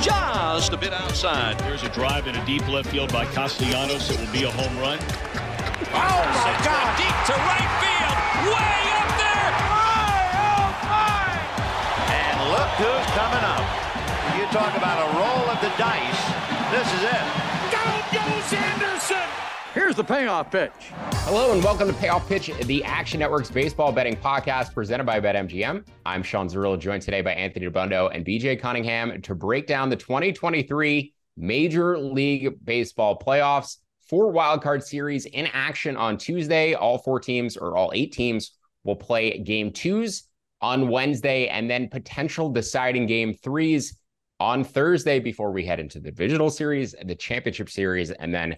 just a bit outside. Here's a drive in a deep left field by Castellanos. It will be a home run. Oh my Sends God! deep to right field, way up there. My, Oh my! And look who's coming up. You talk about a roll of the dice. This is it. Down goes Anderson! Here's the payoff pitch. Hello and welcome to Payoff Pitch, the Action Network's baseball betting podcast presented by BetMGM. I'm Sean Zerillo, joined today by Anthony Dabbundo and BJ Cunningham to break down the 2023 Major League Baseball playoffs. Four wildcard series in action on Tuesday. All four teams, or all eight teams, will play game twos on Wednesday and then potential deciding game threes on Thursday before we head into the divisional series, the championship series, and then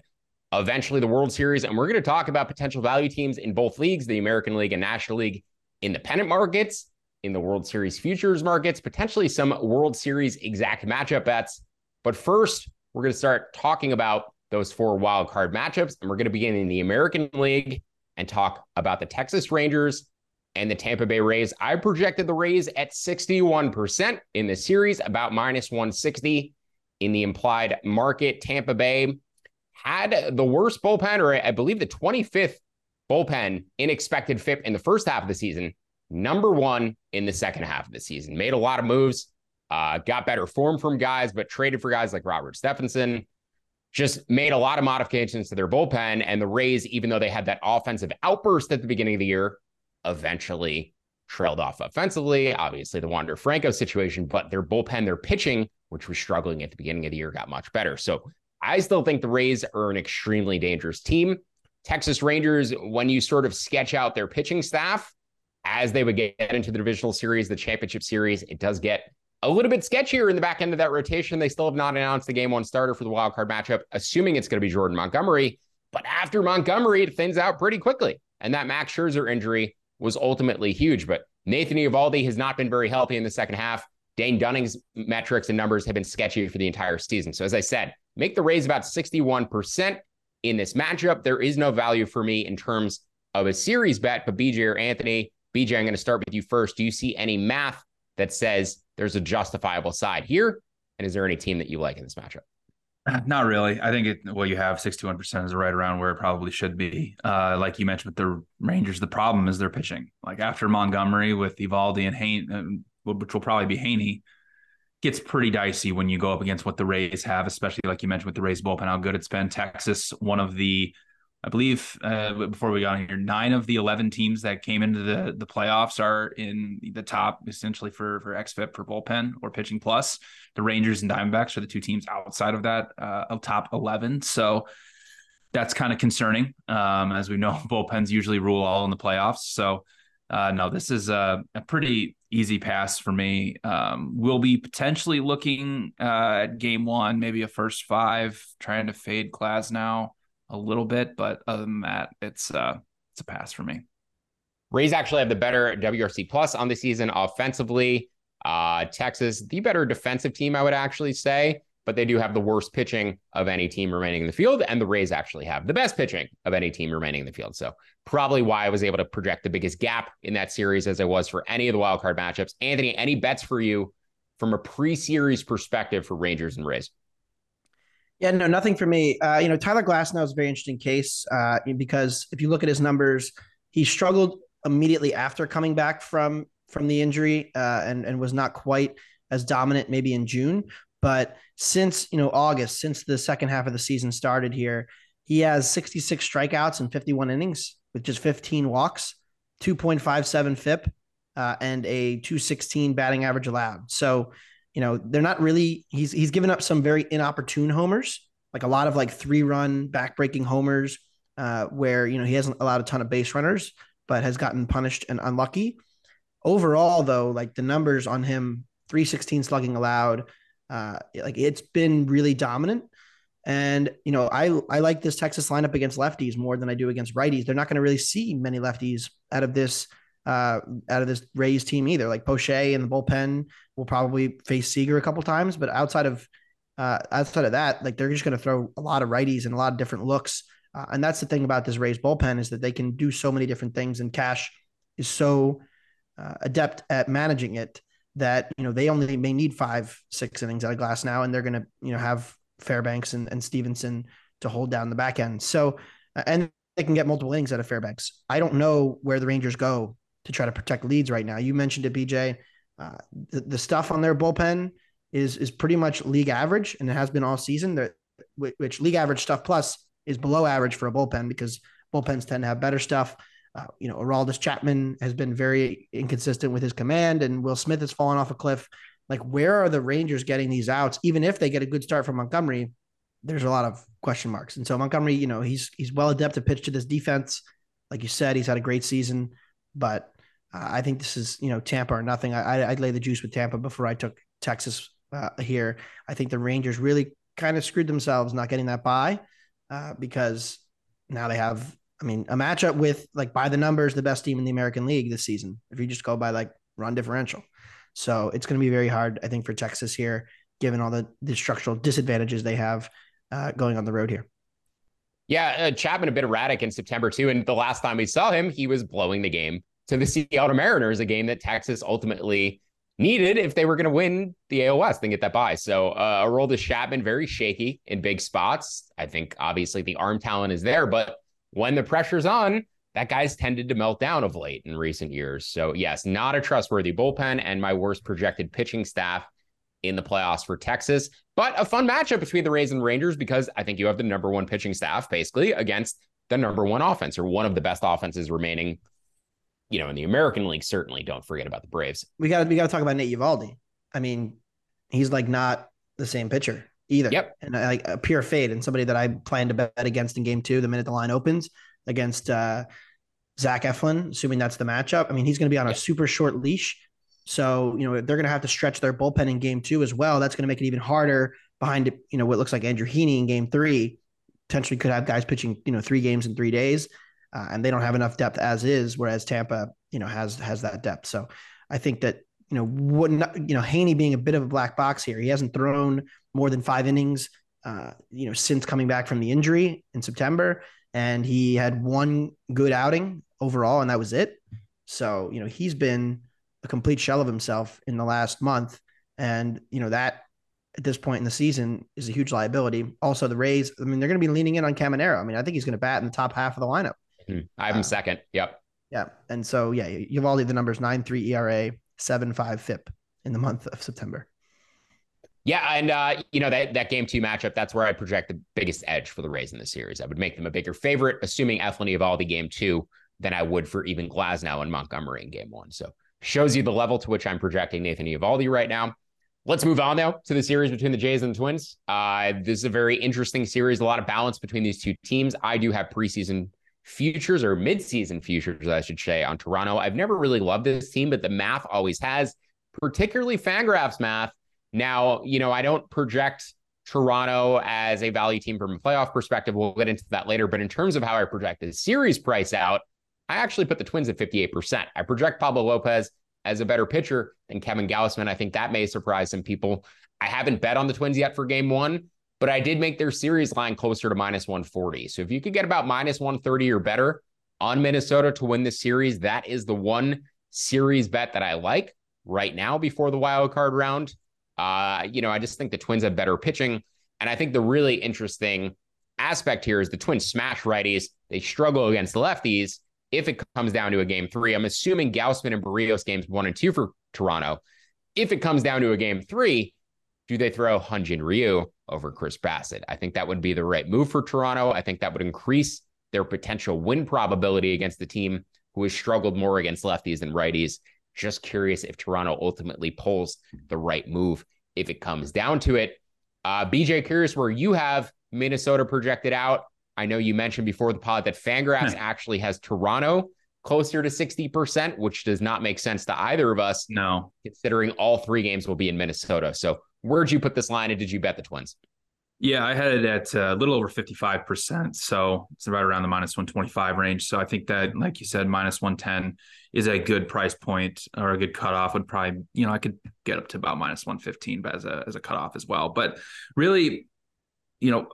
eventually the World Series. And we're going to talk about potential value teams in both leagues, the American League and National League independent markets, in the World Series futures markets, potentially some World Series exact matchup bets. But first, we're going to start talking about those four wild card matchups. And we're going to begin in the American League and talk about the Texas Rangers and the Tampa Bay Rays. I projected the Rays at 61% in the series, about minus 160 in the implied market. Tampa Bay had the worst bullpen, or I believe the 25th bullpen in expected FIP in the first half of the season, number one in the second half of the season. Made a lot of moves, uh, got better form from guys, but traded for guys like Robert Stephenson. Just made a lot of modifications to their bullpen. And the Rays, even though they had that offensive outburst at the beginning of the year, eventually trailed off offensively. Obviously, the Wander Franco situation, but their bullpen, their pitching, which was struggling at the beginning of the year, got much better. So I still think the Rays are an extremely dangerous team. Texas Rangers, when you sort of sketch out their pitching staff as they would get into the divisional series, the championship series, it does get a little bit sketchier in the back end of that rotation. They still have not announced the game one starter for the wild card matchup, assuming it's going to be Jordan Montgomery. But after Montgomery, it thins out pretty quickly. And that Max Scherzer injury was ultimately huge. But Nathan Eovaldi has not been very healthy in the second half. Dane Dunning's metrics and numbers have been sketchy for the entire season. So as I said, make the Rays about 61% in this matchup. There is no value for me in terms of a series bet, but BJ or Anthony, BJ, I'm going to start with you first. Do you see any math that says there's a justifiable side here? And is there any team that you like in this matchup? Not really. I think it. Well, you have sixty-one percent is right around where it probably should be. Uh, like you mentioned with the Rangers, the problem is their pitching. Like after Montgomery with Eovaldi and Haney, which will probably be Haney, gets pretty dicey when you go up against what the Rays have, especially like you mentioned with the Rays bullpen, how good it's been. Texas, one of the, I believe, uh, before we got here, nine of the eleven teams that came into the the playoffs are in the top essentially for for xFIP for bullpen or pitching plus. The Rangers and Diamondbacks are the two teams outside of that uh, of top eleven. So that's kind of concerning. Um, as we know, bullpens usually rule all in the playoffs. So. Uh, no, this is a, a, pretty easy pass for me. Um, we'll be potentially looking uh, at game one, maybe a first five, trying to fade Glasnow a little bit, but other than that, it's uh, it's a pass for me. Rays actually have the better WRC plus on the season offensively. Uh, Texas, the better defensive team, I would actually say. But they do have the worst pitching of any team remaining in the field. And the Rays actually have the best pitching of any team remaining in the field. So, probably why I was able to project the biggest gap in that series as I was for any of the wildcard matchups. Anthony, any bets for you from a pre series perspective for Rangers and Rays? Yeah, no, nothing for me. Uh, you know, Tyler Glasnow is a very interesting case uh, because if you look at his numbers, he struggled immediately after coming back from from the injury uh, and and was not quite as dominant maybe in June. But since you know August, since the second half of the season started here, he has 66 strikeouts and 51 innings with just 15 walks, 2.57 FIP, uh, and a 216 batting average allowed. So you know they're not really. He's he's given up some very inopportune homers, like a lot of like three run backbreaking homers, uh, where you know he hasn't allowed a ton of base runners, but has gotten punished and unlucky. Overall, though, like the numbers on him 316 slugging allowed. Uh, like it's been really dominant. And you know, I I like this Texas lineup against lefties more than I do against righties. They're not going to really see many lefties out of this uh, out of this Rays team either. Like Poche in the bullpen will probably face Seager a couple times, but outside of uh, outside of that, like they're just going to throw a lot of righties and a lot of different looks. Uh, and that's the thing about this Rays bullpen is that they can do so many different things, and Cash is so uh, adept at managing it that you know they only may need five six innings out of Glasnow and they're going to you know have fairbanks and, and Stephenson to hold down the back end. So and they can get multiple innings out of fairbanks. I don't know where the rangers go to try to protect leads right now. You mentioned it bj uh, the, the stuff on their bullpen is is pretty much league average and it has been all season. Which league average stuff plus is below average for a bullpen because bullpens tend to have better stuff uh, you know, Aroldis Chapman has been very inconsistent with his command, and Will Smith has fallen off a cliff. Like, where are the Rangers getting these outs? Even if they get a good start from Montgomery, there's a lot of question marks. And so Montgomery, you know, he's he's well adept to pitch to this defense. Like you said, he's had a great season, but uh, I think this is you know Tampa or nothing. I, I'd lay the juice with Tampa before I took Texas uh, here. I think the Rangers really kind of screwed themselves not getting that buy uh, because now they have I mean, a matchup with like by the numbers, the best team in the American League this season, if you just go by like run differential. So it's going to be very hard, I think, for Texas here, given all the, the structural disadvantages they have uh, going on the road here. Yeah, uh, Chapman a bit erratic in September too, and the last time we saw him, he was blowing the game to the Seattle Mariners, a game that Texas ultimately needed if they were going to win the AOS and get that bye. So uh, to Chapman very shaky in big spots. I think obviously the arm talent is there, but when the pressure's on, that guy's tended to melt down of late in recent years. So, yes, not a trustworthy bullpen and my worst projected pitching staff in the playoffs for Texas, but a fun matchup between the Rays and Rangers because I think you have the number one pitching staff basically against the number one offense or one of the best offenses remaining, you know, in the American League. Certainly don't forget about the Braves. We got we got to talk about Nate Eovaldi. I mean, he's like not the same pitcher either. Yep. And like a pure fade and somebody that I plan to bet against in game two, the minute the line opens against uh, Zach Eflin, assuming that's the matchup. I mean, he's going to be on a super short leash. So, you know, they're going to have to stretch their bullpen in game two as well. That's going to make it even harder behind, you know, what looks like Andrew Heaney in game three. Potentially could have guys pitching, you know, three games in three days. Uh, and they don't have enough depth as is, whereas Tampa, you know, has has that depth. So I think that you know, wouldn't you know Heaney being a bit of a black box here. He hasn't thrown more than five innings, uh, you know, since coming back from the injury in September, and he had one good outing overall, and that was it. So you know, he's been a complete shell of himself in the last month, and you know that at this point in the season is a huge liability. Also, the Rays, I mean, they're going to be leaning in on Caminero. I mean, I think he's going to bat in the top half of the lineup. Mm-hmm. I have him uh, second. Yep. Yeah. And so, yeah, you've all the numbers nine, three ERA, seven five FIP in the month of September. Yeah, and uh, you know that that game two matchup, that's where I project the biggest edge for the Rays in the series. I would make them a bigger favorite, assuming Eflin Eovaldi game two, than I would for even Glasnow and Montgomery in game one. So shows you the level to which I'm projecting Nathan Eovaldi right now. Let's move on now to the series between the Jays and the Twins. Uh, this is a very interesting series, a lot of balance between these two teams. I do have preseason futures or midseason futures, I should say, on Toronto. I've never really loved this team, but the math always has, particularly Fangraphs math. Now, you know, I don't project Toronto as a value team from a playoff perspective. We'll get into that later. But in terms of how I project the series price out, I actually put the Twins at 58%. I project Pablo Lopez as a better pitcher than Kevin Gausman. I think that may surprise some people. I haven't bet on the Twins yet for game one, but I did make their series line closer to minus 140. So if you could get about minus 130 or better on Minnesota to win this series, that is the one series bet that I like right now before the wild card round. Uh, you know, I just think the Twins have better pitching. And I think the really interesting aspect here is the Twins smash righties. They struggle against the lefties if it comes down to a game three. I'm assuming Gausman and Berrios games one and two for Toronto. If it comes down to a game three, do they throw Hyun-Jin Ryu over Chris Bassitt? I think that would be the right move for Toronto. I think that would increase their potential win probability against the team who has struggled more against lefties than righties. Just curious if Toronto ultimately pulls the right move if it comes down to it. Uh, BJ, curious where you have Minnesota projected out. I know you mentioned before the pod that Fangraphs actually has Toronto closer to 60%, which does not make sense to either of us. No. Considering all three games will be in Minnesota. So where'd you put this line and did you bet the Twins? Yeah, I had it at uh, a little over 55%. So it's right around the minus 125 range. So I think that, like you said, minus 110 is a good price point or a good cutoff. Would probably, you know, I could get up to about minus 115 as a, as a cutoff as well. But really, you know,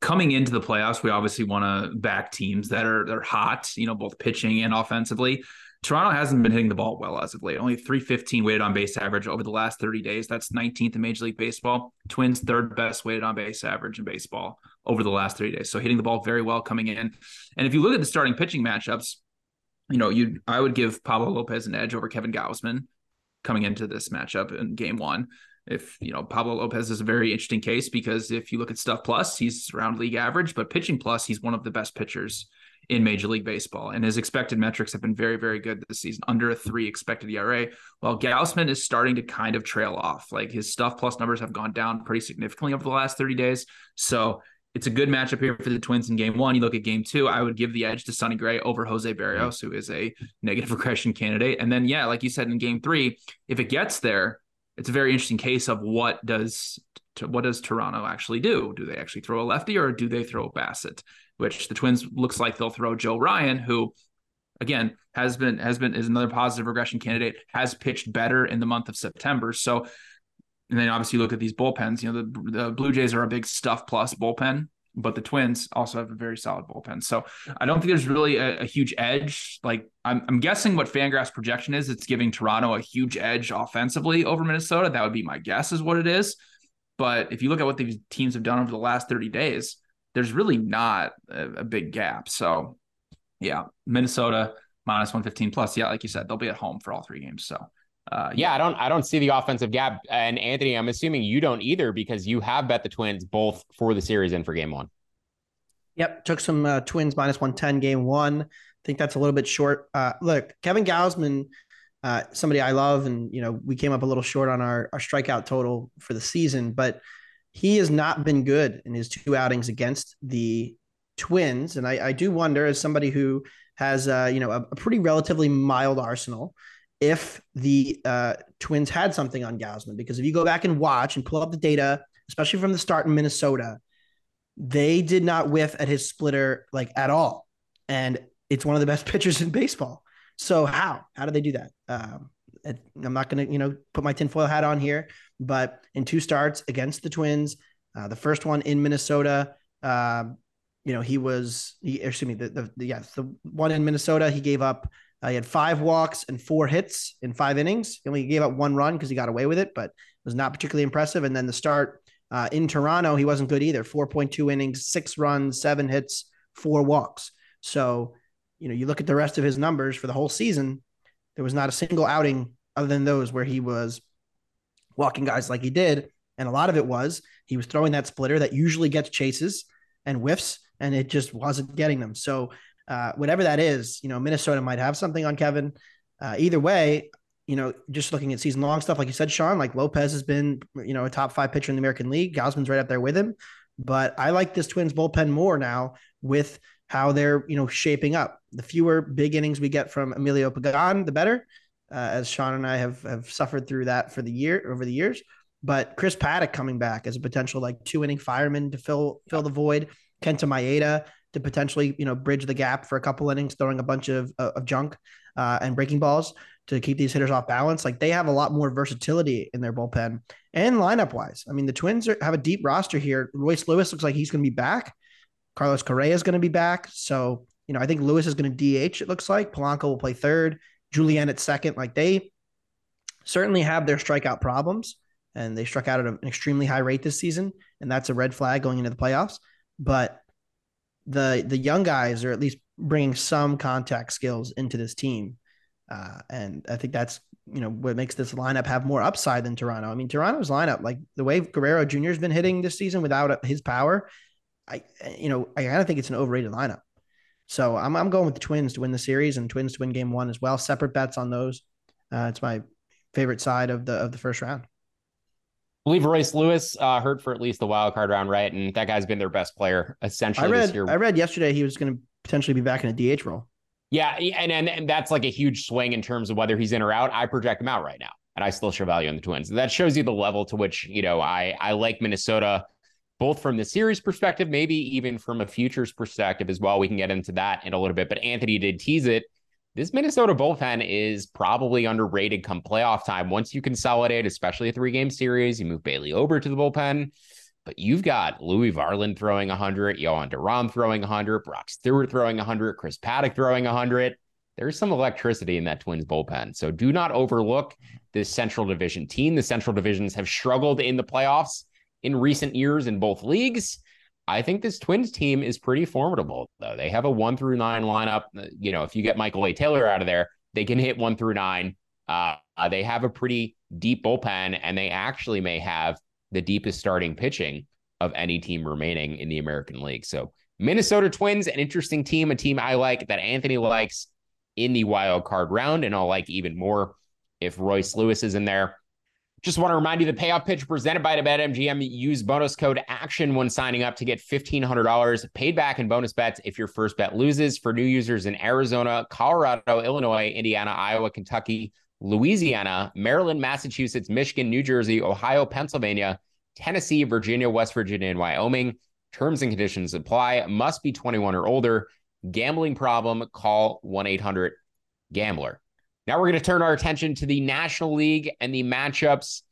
coming into the playoffs, we obviously want to back teams that are, that are hot, you know, both pitching and offensively. Toronto hasn't been hitting the ball well as of late. Only 315 weighted on base average over the last 30 days. That's 19th in Major League Baseball. Twins third best weighted on base average in baseball over the last 30 days. So hitting the ball very well coming in. And if you look at the starting pitching matchups, you know, you I would give Pablo Lopez an edge over Kevin Gausman coming into this matchup in game one. If you know Pablo Lopez is a very interesting case because if you look at stuff plus, he's around league average, but pitching plus, he's one of the best pitchers in Major League Baseball. And his expected metrics have been very, very good this season, under a three expected ERA. While Gausman is starting to kind of trail off. Like his stuff plus numbers have gone down pretty significantly over the last 30 days. So it's a good matchup here for the Twins in game one. You look at game two, I would give the edge to Sonny Gray over Jose Berrios, who is a negative regression candidate. And then, yeah, like you said in game three, if it gets there, it's a very interesting case of what does what does Toronto actually do? Do they actually throw a lefty or do they throw Bassitt? which the Twins looks like they'll throw Joe Ryan, who again has been has been is another positive regression candidate, has pitched better in the month of September. So and then obviously look at these bullpens. You know, the, the Blue Jays are a big stuff plus bullpen, but the Twins also have a very solid bullpen. So I don't think there's really a, a huge edge. Like I'm, I'm guessing what Fangraphs projection is, it's giving Toronto a huge edge offensively over Minnesota. That would be my guess, is what it is. But if you look at what these teams have done over the last 30 days, there's really not a, a big gap. So, yeah, Minnesota minus 115 plus. Yeah, like you said, they'll be at home for all three games. So, uh, yeah. yeah, I don't, I don't see the offensive gap. And Anthony, I'm assuming you don't either because you have bet the Twins both for the series and for Game One. Yep, took some uh, Twins minus 110 Game One. I think that's a little bit short. Uh, look, Kevin Gausman, uh, somebody I love, and you know we came up a little short on our our strikeout total for the season, but he has not been good in his two outings against the Twins, and I, I do wonder, as somebody who has uh, you know a, a, pretty relatively mild arsenal, if the uh, Twins had something on Gausman. Because if you go back and watch and pull up the data, especially from the start in Minnesota, they did not whiff at his splitter like at all, and it's one of the best pitchers in baseball. So how how do they do that? Um, I'm not going to, you know, put my tinfoil hat on here, but in two starts against the Twins, uh, the first one in Minnesota, uh, you know, he was, he, excuse me, the, the, the, the one in Minnesota, he gave up, uh, he had five walks and four hits in five innings. He only gave up one run because he got away with it, but it was not particularly impressive. And then the start uh, in Toronto, he wasn't good either. 4.2 innings, six runs, seven hits, four walks. So, you know, you look at the rest of his numbers for the whole season, there was not a single outing other than those where he was walking guys like he did. And a lot of it was he was throwing that splitter that usually gets chases and whiffs, and it just wasn't getting them. So, uh, whatever that is, you know, Minnesota might have something on Kevin. Uh, either way, you know, just looking at season long stuff, like you said, Sean, like Lopez has been, you know, a top five pitcher in the American League. Gausman's right up there with him. But I like this Twins bullpen more now with how they're you know shaping up. The fewer big innings we get from Emilio Pagan, the better. Uh, as Sean and I have have suffered through that for the year over the years. But Chris Paddack coming back as a potential like two inning fireman to fill fill the void. Kenta Maeda to potentially you know bridge the gap for a couple innings, throwing a bunch of of junk uh, and breaking balls. to keep these hitters off balance. Like they have a lot more versatility in their bullpen and lineup wise. I mean, the Twins are, have a deep roster here. Royce Lewis looks like he's going to be back. Carlos Correa is going to be back. So, you know, I think Lewis is going to DH, it looks like. Polanco will play third, Julien at second. Like they certainly have their strikeout problems and they struck out at an extremely high rate this season. And that's a red flag going into the playoffs. But the the young guys are at least bringing some contact skills into this team. Uh, and I think that's you know what makes this lineup have more upside than Toronto. I mean, Toronto's lineup, like the way Guerrero Jr. has been hitting this season without his power, I you know I kind of think it's an overrated lineup. So I'm I'm going with the Twins to win the series and Twins to win Game One as well. Separate bets on those. Uh, it's my favorite side of the of the first round. I believe Royce Lewis uh, hurt for at least the wild card round, right? And that guy's been their best player essentially I read, this year. I read yesterday he was going to potentially be back in a DH role. Yeah, and, and and that's like a huge swing in terms of whether he's in or out. I project him out right now, and I still show value in the Twins. That shows you the level to which you know I I like Minnesota, both from the series perspective, maybe even from a futures perspective as well. We can get into that in a little bit, but Anthony did tease it. This Minnesota bullpen is probably underrated come playoff time. Once you consolidate, especially a three game series, you move Bailey Ober to the bullpen. But you've got Louis Varland throwing 100, Jhoan Duran throwing 100, Brock Stewart throwing 100, Chris Paddack throwing 100. There's some electricity in that Twins bullpen. So do not overlook this Central Division team. The Central Divisions have struggled in the playoffs in recent years in both leagues. I think this Twins team is pretty formidable, though. They have a one through nine lineup. You know, if you get Michael A. Taylor out of there, they can hit one through nine. Uh, they have a pretty deep bullpen, and they actually may have the deepest starting pitching of any team remaining in the American League. So Minnesota Twins, an interesting team, a team I like that Anthony likes in the wild card round, and I'll like even more if Royce Lewis is in there. Just want to remind you the payoff pitch presented by the BetMGM. Use bonus code ACTION when signing up to get $1,500 paid back in bonus bets if your first bet loses. For new users in Arizona, Colorado, Illinois, Indiana, Iowa, Kentucky, Louisiana, Maryland, Massachusetts, Michigan, New Jersey, Ohio, Pennsylvania, Tennessee, Virginia, West Virginia, and Wyoming. Terms and conditions apply. Must be 21 or older. Gambling problem, call 1 800 Gambler. Now we're going to turn our attention to the National League and the matchups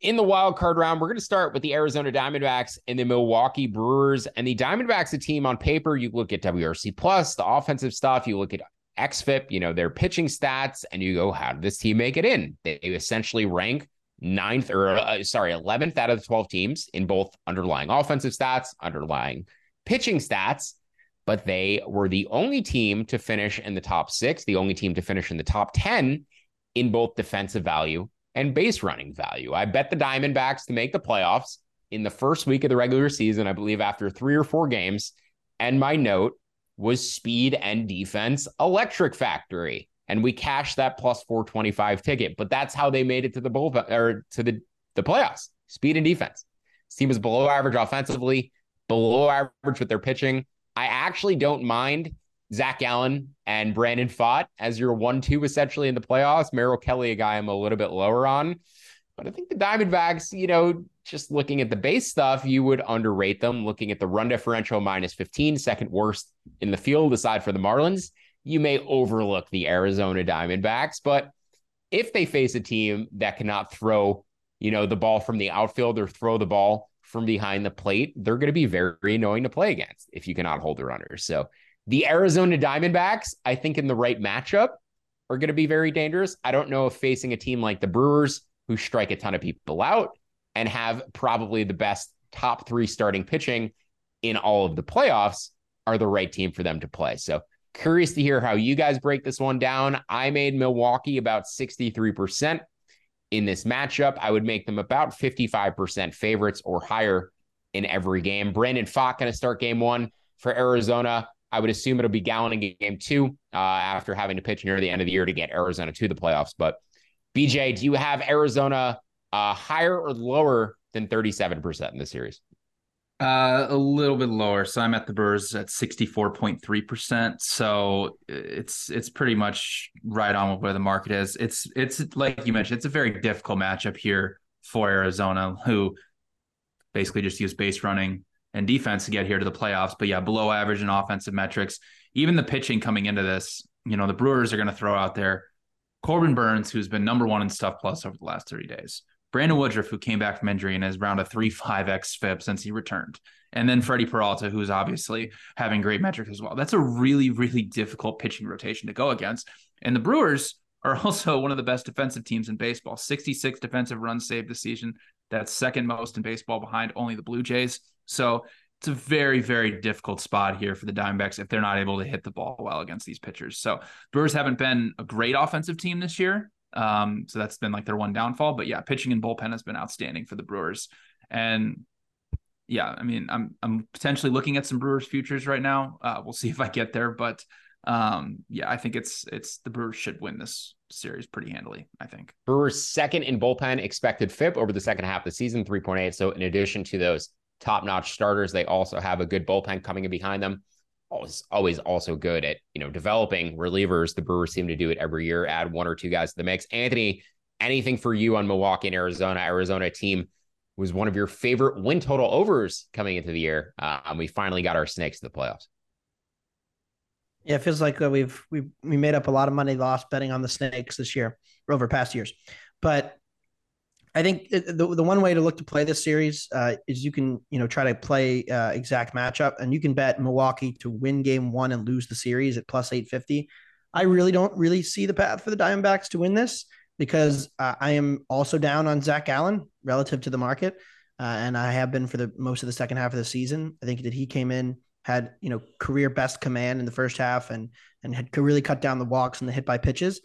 in the wild card round. We're going to start with the Arizona Diamondbacks and the Milwaukee Brewers. And the Diamondbacks, a team on paper, you look at WRC plus, the offensive stuff, you look at XFIP, you know, their pitching stats, and you go, how did this team make it in? They essentially rank ninth or uh, sorry, 11th out of the 12 teams in both underlying offensive stats, underlying pitching stats, but they were the only team to finish in the top six, the only team to finish in the top 10 in both defensive value and base running value. I bet the Diamondbacks to make the playoffs in the first week of the regular season, I believe after three or four games. And my note was speed and defense electric factory. And we cashed that plus 425 ticket. But that's how they made it to the bull or to the, the playoffs. Speed and defense. This team was below average offensively, below average with their pitching. I actually don't mind Zac Gallen and Brandon Pfaadt as your one-two essentially in the playoffs. Merrill Kelly, a guy I'm a little bit lower on. But I think the Diamondbacks, you know, just looking at the base stuff, you would underrate them. Looking at the run differential minus 15, second worst in the field, aside for the Marlins, you may overlook the Arizona Diamondbacks. But if they face a team that cannot throw, you know, the ball from the outfield or throw the ball from behind the plate, they're going to be very annoying to play against if you cannot hold the runners. So the Arizona Diamondbacks, I think in the right matchup, are going to be very dangerous. I don't know if facing a team like the Brewers, who strike a ton of people out and have probably the best top three starting pitching in all of the playoffs, are the right team for them to play. So curious to hear how you guys break this one down. I made Milwaukee about 63% in this matchup. I would make them about 55% favorites or higher in every game. Brandon Pfaadt going to start game one for Arizona. I would assume it'll be Gallen in game two uh, after having to pitch near the end of the year to get Arizona to the playoffs. But BJ, do you have Arizona uh, higher or lower than 37% in the series? Uh, a little bit lower. So I'm at the Brewers at 64.3%. So it's it's pretty much right on with where the market is. It's it's like you mentioned, it's a very difficult matchup here for Arizona, who basically just use base running and defense to get here to the playoffs. But yeah, below average in offensive metrics. Even the pitching coming into this, you know, the Brewers are going to throw out there Corbin Burnes, who's been number one in stuff plus over the last 30 days. Brandon Woodruff, who came back from injury and has around a 3.5x FIP since he returned. And then Freddie Peralta, who's obviously having great metrics as well. That's a really, really difficult pitching rotation to go against. And the Brewers are also one of the best defensive teams in baseball 66 defensive runs saved this season. That's second most in baseball behind only the Blue Jays. So it's a very, very difficult spot here for the Diamondbacks if they're not able to hit the ball well against these pitchers. So Brewers haven't been a great offensive team this year. Um, so that's been like their one downfall. But yeah, pitching and bullpen has been outstanding for the Brewers. And yeah, I mean, I'm I'm potentially looking at some Brewers futures right now. Uh, we'll see if I get there, but um, yeah, I think it's it's the Brewers should win this series pretty handily. I think Brewers second in bullpen expected FIP over the second half of the season, 3.8. So in addition to those top notch starters, they also have a good bullpen coming in behind them always always also good at you know developing relievers. The Brewers seem to do it every year. Add one or two guys to the mix. Anthony, anything for you on Milwaukee and Arizona? Arizona team was one of your favorite win total overs coming into the year, uh, and we finally got our snakes to the playoffs. Yeah, it feels like uh, we've we we made up a lot of money lost betting on the snakes this year over past years, but I think the, the one way to look to play this series uh, is you can you know try to play uh, exact matchup and you can bet Milwaukee to win game one and lose the series at plus eight fifty. I really don't really see the path for the Diamondbacks to win this because uh, I am also down on Zac Gallen relative to the market, uh, and I have been for the most of the second half of the season. I think that he came in had you know career best command in the first half and and had really cut down the walks and the hit by pitches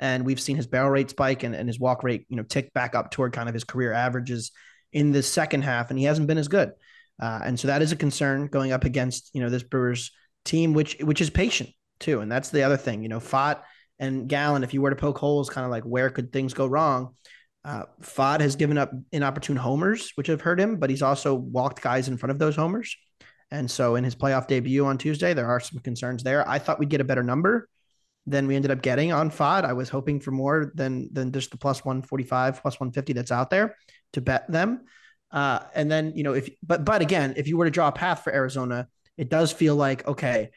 and we've seen his barrel rate spike and, and his walk rate, you know, tick back up toward kind of his career averages in the second half, and he hasn't been as good. Uh, and so that is a concern going up against you know this Brewers team, which which is patient too, and that's the other thing. You know, Pfaadt and Gallen, if you were to poke holes, kind of like where could things go wrong? Uh, Pfaadt has given up inopportune homers, which have hurt him, but he's also walked guys in front of those homers. And so in his playoff debut on Tuesday, there are some concerns there. I thought we'd get a better number than we ended up getting on Pfaadt. I was hoping for more than than just the plus 145, plus 150 that's out there to bet them. Uh, and then, you know, if but but again, if you were to draw a path for Arizona, it does feel like okay,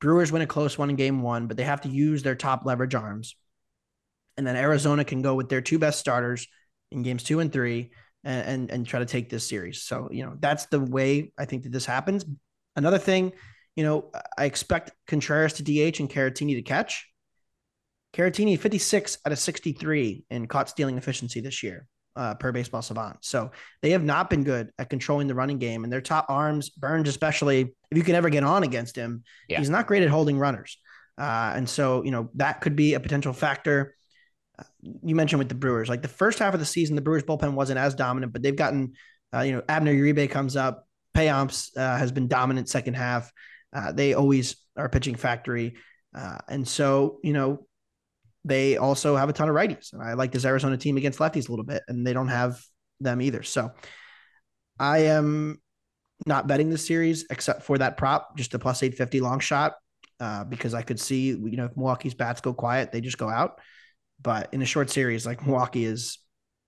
Brewers win a close one in game one, but they have to use their top leverage arms. And then Arizona can go with their two best starters in games two and three and, and, and try to take this series. So, you know, that's the way I think that this happens. Another thing, you know, I expect Contreras to DH and Caratini to catch. Caratini 56 out of 63 in caught stealing efficiency this year uh, per baseball savant. So they have not been good at controlling the running game and their top arms, Burnes, especially if you can ever get on against him, yeah. he's not great at holding runners. Uh, and so, you know, that could be a potential factor. Uh, you mentioned with the Brewers, like the first half of the season, the Brewers bullpen wasn't as dominant, but they've gotten, uh, you know, Abner Uribe comes up, Payamps uh, has been dominant second half. Uh, they always are pitching factory. and so, you know, they also have a ton of righties. And I like this Arizona team against lefties a little bit, and they don't have them either. So I am not betting this series except for that prop, just a plus 850 long shot, uh, because I could see, you know, if Milwaukee's bats go quiet, they just go out. But in a short series, like Milwaukee is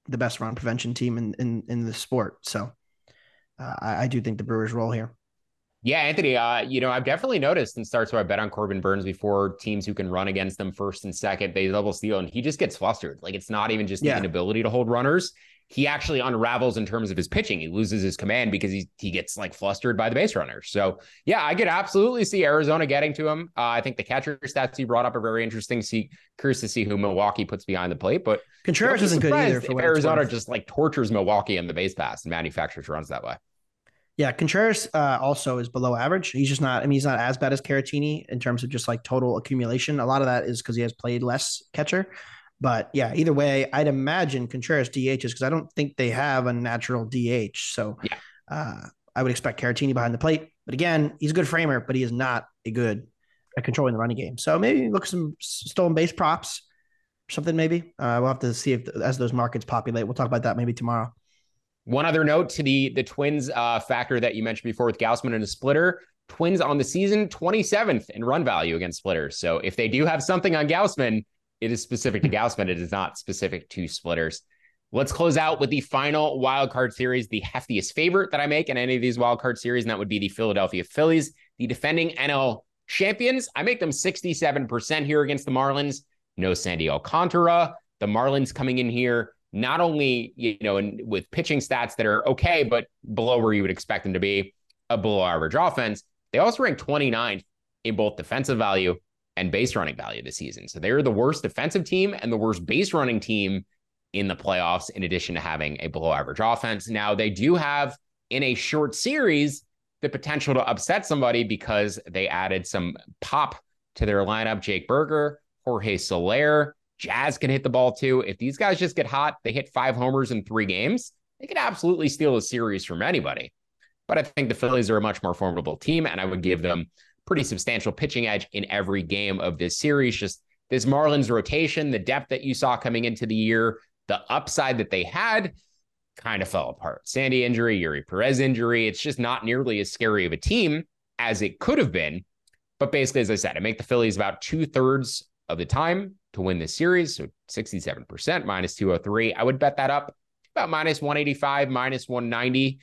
the best run prevention team in in, in the sport. So uh, I, I do think the Brewers roll here. Yeah, Anthony, uh, you know, I've definitely noticed in starts where I bet on Corbin Burnes before teams who can run against them first and second, they double steal, and he just gets flustered. Like it's not even just yeah. the inability to hold runners. He actually unravels in terms of his pitching. He loses his command because he he gets like flustered by the base runners. So yeah, I could absolutely see Arizona getting to him. Uh, I think the catcher stats you brought up are very interesting. See, curious to see who Milwaukee puts behind the plate. But Contreras isn't good either. For Arizona just like tortures Milwaukee in the base pass and manufactures runs that way. Yeah, Contreras uh, also is below average. He's just not. I mean, he's not as bad as Caratini in terms of just like total accumulation. A lot of that is because he has played less catcher. But yeah, either way, I'd imagine Contreras DHs because I don't think they have a natural DH. So yeah. uh, I would expect Caratini behind the plate. But again, he's a good framer, but he is not a good at controlling the running game. So maybe look at some stolen base props, something. Maybe uh, we'll have to see if as those markets populate. We'll talk about that maybe tomorrow. One other note to the the Twins uh, factor that you mentioned before with Gausman and a splitter. Twins on the season 27th in run value against splitters. So if they do have something on Gausman, it is specific to Gausman. It is not specific to splitters. Let's close out with the final wild card series, the heftiest favorite that I make in any of these wild card series, and that would be the Philadelphia Phillies, the defending NL champions. I make them 67% here against the Marlins. no Sandy Alcantara. The Marlins coming in here, not only, you know, and with pitching stats that are okay, but below where you would expect them to be, a below average offense. They also rank 29th in both defensive value and base running value this season. So they're the worst defensive team and the worst base running team in the playoffs, in addition to having a below average offense. Now, they do have in a short series the potential to upset somebody because they added some pop to their lineup. Jake Burger Jorge Soler, Jazz can hit the ball too. If these guys just get hot, they hit five homers in three games, they could absolutely steal a series from anybody. But I think the Phillies are a much more formidable team, and I would give them pretty substantial pitching edge in every game of this series. Just this Marlins rotation, the depth that you saw coming into the year, the upside that they had kind of fell apart. Sandy injury, Eury Perez injury. It's just not nearly as scary of a team as it could have been. But basically, as I said, I make the Phillies about two thirds of the time to win this series. So 67% minus 203. I would bet that up about minus 185, minus 190.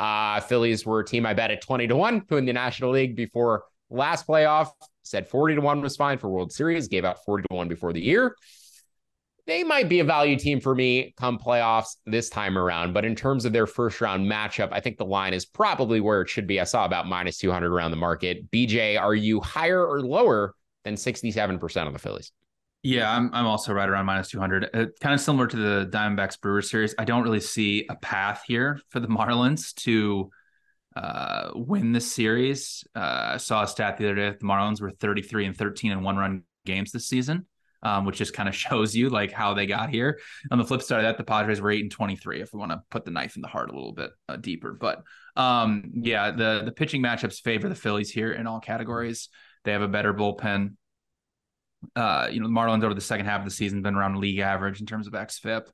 Uh, Phillies were a team I bet at 20 to 1 to win the National League before last playoff. Said 40 to 1 was fine for World Series, gave out 40 to 1 before the year. They might be a value team for me come playoffs this time around. But in terms of their first round matchup, I think the line is probably where it should be. I saw about minus 200 around the market. BJ, are you higher or lower than 67% of the Phillies? Yeah, I'm I'm also right around minus 200. Uh, kind of similar to the Diamondbacks Brewers series. I don't really see a path here for the Marlins to uh, win this series. Uh, I saw a stat the other day that the Marlins were 33 and 13 in one run games this season, um, which just kind of shows you like how they got here. On the flip side of that, the Padres were 8 and 23 if we want to put the knife in the heart a little bit uh, deeper. But um, yeah, the the pitching matchups favor the Phillies here in all categories. They have a better bullpen uh, you know, the Marlins over the second half of the season been around league average in terms of xFIP.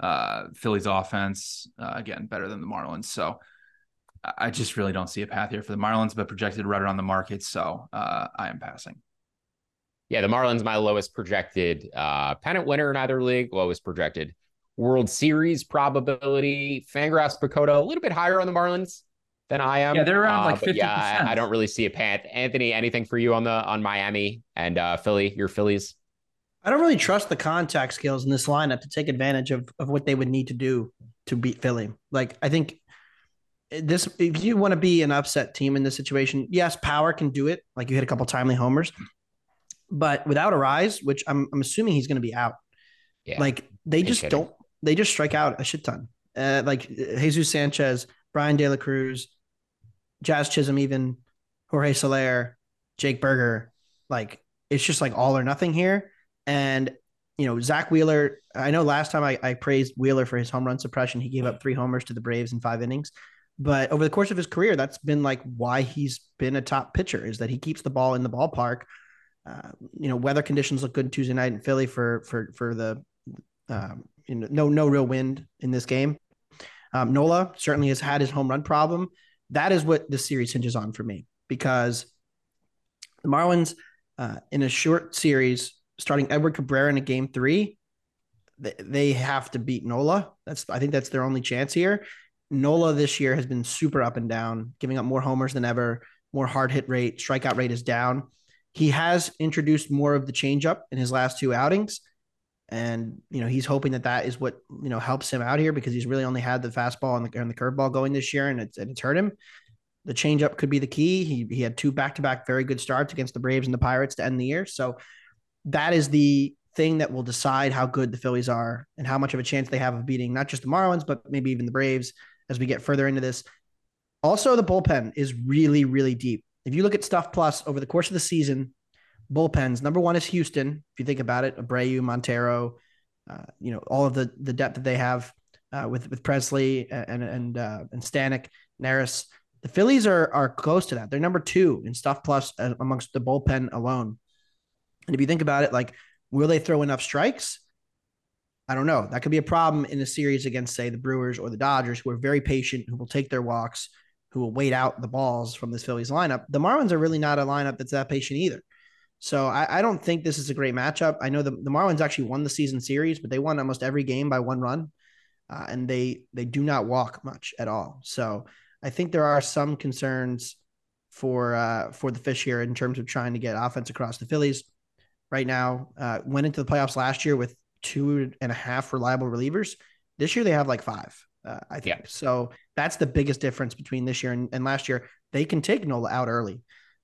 Uh, Phillies offense, uh, again, better than the Marlins. So I just really don't see a path here for the Marlins, but projected right around the market. So uh, I am passing. Yeah, the Marlins, my lowest projected uh, pennant winner in either league, lowest projected World Series probability. Fangraphs PECOTA a little bit higher on the Marlins than I am. Yeah, they're around like 50%. Uh, yeah, I, I, don't really see a path. Anthony, anything for you on the on Miami and uh, Philly, your Phillies? I don't really trust the contact skills in this lineup to take advantage of of what they would need to do to beat Philly. Like I think this if you want to be an upset team in this situation, yes, power can do it. Like you hit a couple timely homers. But without Arraez, which I'm I'm assuming he's going to be out. Yeah, like they just kidding. don't they just strike out a shit ton. Uh, like Jesus Sanchez, Bryan De La Cruz, Jazz Chisholm, even Jorge Soler, Jake Burger. Like it's just like all or nothing here. And you know, Zack Wheeler. I know last time I, I praised Wheeler for his home run suppression. He gave up three homers to the Braves in five innings. But over the course of his career, that's been like why he's been a top pitcher is that he keeps the ball in the ballpark. Uh, you know, weather conditions look good Tuesday night in Philly for for for the um, you know no no real wind in this game. Um, Nola certainly has had his home run problem that is what the series hinges on for me because the Marlins, uh, in a short series, starting Edward Cabrera in a game three, they, they have to beat Nola. That's I think that's their only chance here. Nola this year has been super up and down, giving up more homers than ever, more hard hit rate, strikeout rate is down. He has introduced more of the changeup in his last two outings. And, you know, he's hoping that that is what, you know, helps him out here because he's really only had the fastball and the, and the curveball going this year and it's, and it's hurt him. The changeup could be the key. He, he had two back to back very good starts against the Braves and the Pirates to end the year. So that is the thing that will decide how good the Phillies are and how much of a chance they have of beating not just the Marlins, but maybe even the Braves as we get further into this. Also, the bullpen is really, really deep. If you look at stuff plus over the course of the season, bullpens. Number one is Houston. If you think about it, Abreu, Montero, uh, you know all of the the depth that they have uh, with with Pressly and and uh, and Stanek, Neris. The Phillies are are close to that. They're number two in stuff plus uh, amongst the bullpen alone. And if you think about it, like will they throw enough strikes? I don't know. That could be a problem in a series against, say, the Brewers or the Dodgers, who are very patient, who will take their walks, who will wait out the balls from this Phillies lineup. The Marlins are really not a lineup that's that patient either. So I, I, don't think this is a great matchup. I know the, the Marlins actually won the season series, but they won almost every game by one run, uh, and they they do not walk much at all. So I think there are some concerns for uh, for the fish here in terms of trying to get offense across the Phillies. right now. Uh, went into the playoffs last year with two and a half reliable relievers. This year they have like five. Uh, I think yeah. so. That's the biggest difference between this year and, and last year. They can take Nola out early.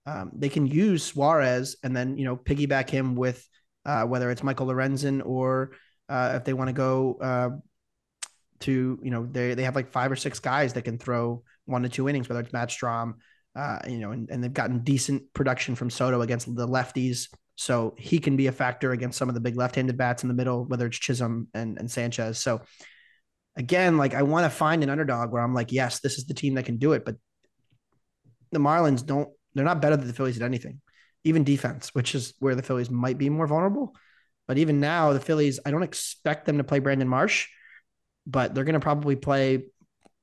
Um, they can use Suarez and then you know piggyback him with uh, whether it's Michael Lorenzen or uh, if they want to go uh, to you know they they have like five or six guys that can throw one to two innings, whether it's Matt Strahm uh, you know, and, and they've gotten decent production from Soto against the lefties. So he can be a factor against some of the big left-handed bats in the middle, whether it's Chisholm and, and Sanchez. So again, like I want to find an underdog where I'm like, yes, this is the team that can do it. But the Marlins don't, they're not better than the Phillies at anything, even defense, which is where the Phillies might be more vulnerable. But even now, the Phillies, I don't expect them to play Brandon Marsh, but they're going to probably play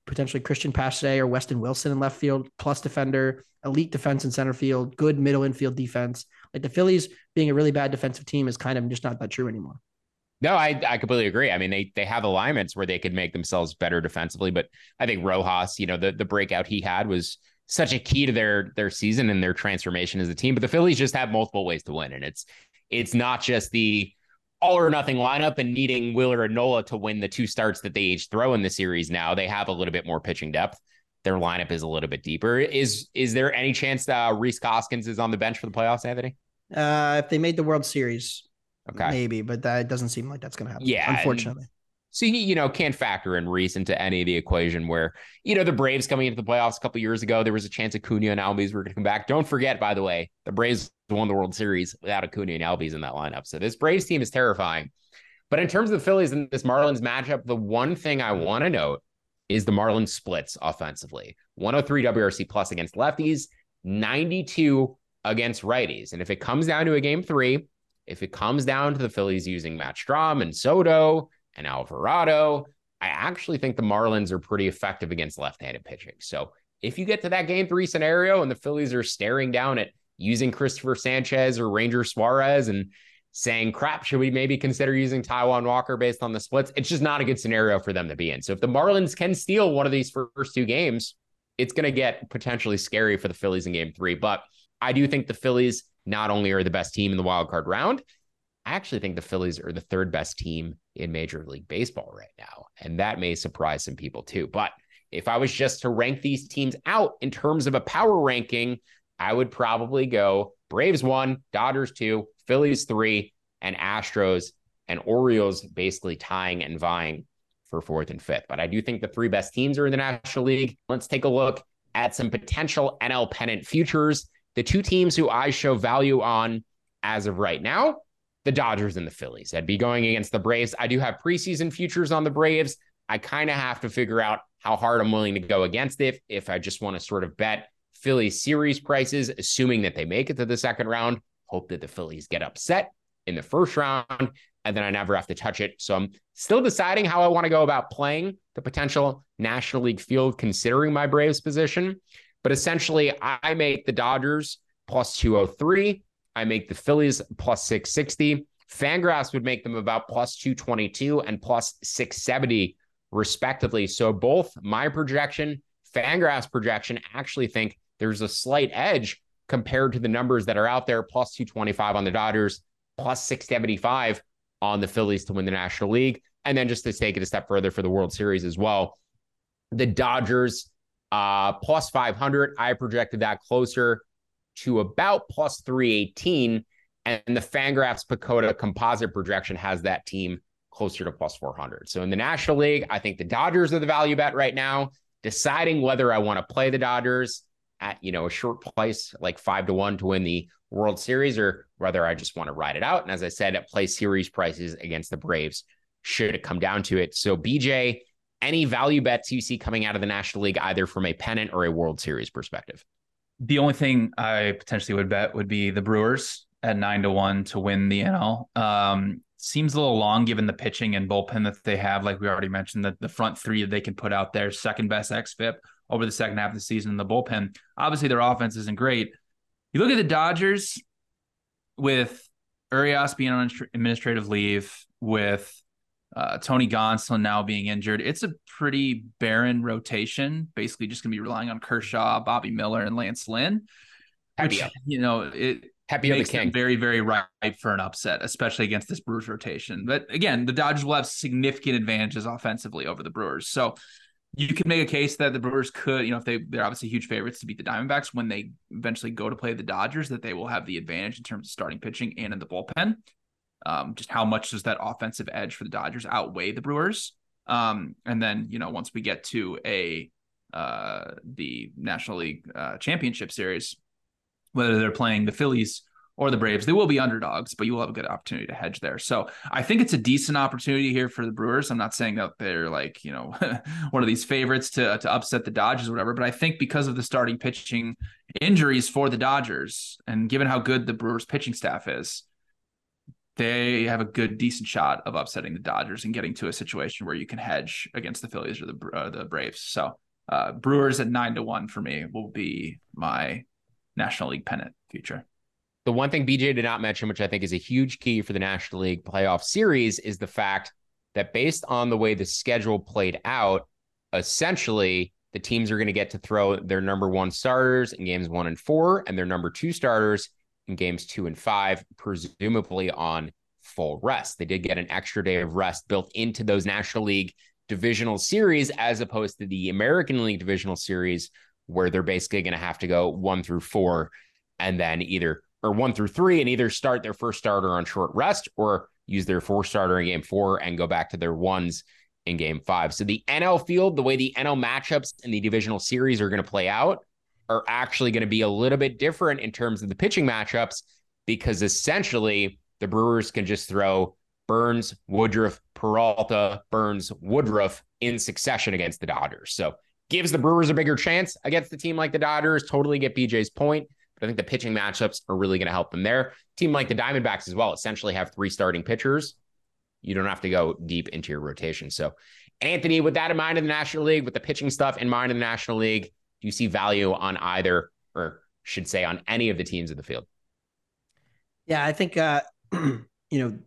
potentially Cristian Pache or Weston Wilson in left field, plus defender, elite defense in center field, good middle infield defense. Like the Phillies being a really bad defensive team is kind of just not that true anymore. No, I, I completely agree. I mean, they they have alignments where they could make themselves better defensively, but I think Rojas, you know, the the breakout he had was such a key to their their season and their transformation as a team. But the Phillies just have multiple ways to win, and it's it's not just the all or nothing lineup and needing Wheeler and Nola to win the two starts that they each throw in the series. Now they have a little bit more pitching depth. Their lineup is a little bit deeper. Is is there any chance that Rhys Hoskins is on the bench for the playoffs, Anthony? Uh, if they made the World Series, okay, maybe, but that doesn't seem like that's going to happen. Yeah, unfortunately. So he, you know, can't factor in Rhys into any of the equation where, you know, the Braves coming into the playoffs a couple years ago, there was a chance Acuna and Albies were going to come back. Don't forget, by the way, the Braves won the World Series without Acuna and Albies in that lineup. So this Braves team is terrifying. But in terms of the Phillies and this Marlins matchup, the one thing I want to note is the Marlins splits offensively 103 WRC plus against lefties, 92 against righties. And if it comes down to a game three, if it comes down to the Phillies using Matt Strahm and Soto and Alvarado, I actually think the Marlins are pretty effective against left handed pitching. So if you get to that game three scenario and the Phillies are staring down at using Cristopher Sanchez or Ranger Suarez and saying, crap, should we maybe consider using Taijuan Walker based on the splits? It's just not a good scenario for them to be in. So if the Marlins can steal one of these first two games, it's going to get potentially scary for the Phillies in game three. But I do think the Phillies not only are the best team in the wild card round, I actually think the Phillies are the third best team in Major League Baseball right now. And that may surprise some people too. But if I was just to rank these teams out in terms of a power ranking, I would probably go Braves one, Dodgers two, Phillies three, and Astros and Orioles basically tying and vying for fourth and fifth. But I do think the three best teams are in the National League. Let's take a look at some potential NL pennant futures. The two teams who I show value on as of right now, the Dodgers and the Phillies. I'd be going against the Braves. I do have preseason futures on the Braves. I kind of have to figure out how hard I'm willing to go against it if I just want to sort of bet Philly series prices, assuming that they make it to the second round. Hope that the Phillies get upset in the first round, and then I never have to touch it. So I'm still deciding how I want to go about playing the potential National League field, considering my Braves position. But essentially, I make the Dodgers plus 203. I make the Phillies plus 660. Fangraphs would make them about plus 222 and plus 670, respectively. So both my projection, Fangraphs projection, actually think there's a slight edge compared to the numbers that are out there plus 225 on the Dodgers, plus 675 on the Phillies to win the National League. And then just to take it a step further for the World Series as well, the Dodgers uh, plus 500. I projected that closer to about plus 318. And the Fangraphs PECOTA composite projection has that team closer to plus 400. So in the National League, I think the Dodgers are the value bet right now. Deciding whether I want to play the Dodgers at you know a short price like five to one to win the World Series, or whether I just want to ride it out. And as I said, at play series prices against the Braves, should it come down to it. So BJ, any value bets you see coming out of the National League, either from a pennant or a World Series perspective? The only thing I potentially would bet would be the Brewers at nine to one to win the NL. Um, seems a little long given the pitching and bullpen that they have. Like we already mentioned, that the front three that they can put out there, second best xFIP over the second half of the season. in The bullpen, obviously, their offense isn't great. You look at the Dodgers with Urias being on administrative leave, with uh, Tony Gonsolin now being injured. It's a pretty barren rotation. Basically, just going to be relying on Kershaw, Bobby Miller, and Lance Lynn. Which, you know, it Happy makes the them very, very ripe for an upset, especially against this Brewers rotation. But again, the Dodgers will have significant advantages offensively over the Brewers. So you could make a case that the Brewers could, you know, if they they're obviously huge favorites to beat the Diamondbacks when they eventually go to play the Dodgers, that they will have the advantage in terms of starting pitching and in the bullpen. Um, just how much does that offensive edge for the Dodgers outweigh the Brewers? Um, and then you know once we get to a uh, the National League uh, Championship Series, whether they're playing the Phillies or the Braves, they will be underdogs, but you will have a good opportunity to hedge there. So I think it's a decent opportunity here for the Brewers. I'm not saying that they're like, you know, one of these favorites to, to upset the Dodgers or whatever, but I think because of the starting pitching injuries for the Dodgers and given how good the Brewers pitching staff is, they have a good, decent shot of upsetting the Dodgers and getting to a situation where you can hedge against the Phillies or the uh, the Braves. So uh, Brewers at nine to one for me will be my National League pennant future. The one thing BJ did not mention, which I think is a huge key for the National League playoff series, is the fact that based on the way the schedule played out, essentially the teams are going to get to throw their number one starters in games one and four and their number two starters in games two and five, presumably on full rest. They did get an extra day of rest built into those National League divisional series as opposed to the American League divisional series, where they're basically going to have to go one through four and then either or one through three and either start their first starter on short rest or use their four starter in game four and go back to their ones in game five. So the NL field, the way the NL matchups and the divisional series are going to play out, are actually going to be a little bit different in terms of the pitching matchups because essentially the Brewers can just throw Burnes, Woodruff, Peralta, Burnes, Woodruff in succession against the Dodgers. So gives the Brewers a bigger chance against the team like the Dodgers. Totally get BJ's point. But I think the pitching matchups are really going to help them there. Team like the Diamondbacks as well essentially have three starting pitchers. You don't have to go deep into your rotation. So, Anthony, with that in mind in the National League, with the pitching stuff in mind in the National League, do you see value on either, or should say on any of the teams in the field? Yeah, I think uh, you know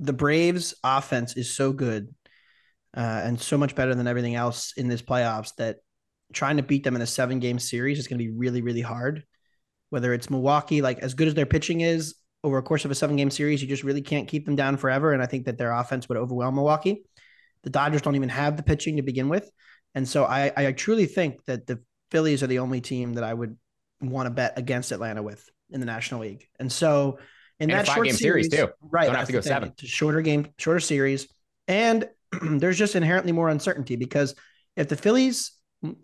the Braves offense is so good uh, and so much better than everything else in this playoffs that trying to beat them in a seven game series is going to be really, really hard. Whether it's Milwaukee, like as good as their pitching is over a course of a seven game series, you just really can't keep them down forever. And I think that their offense would overwhelm Milwaukee. The Dodgers don't even have the pitching to begin with. And so I, I truly think that the Phillies are the only team that I would want to bet against Atlanta with in the National League. And so in and that short game series, series, too. right? Don't have to go seven. It's a shorter game, shorter series, and there's just inherently more uncertainty because if the Phillies,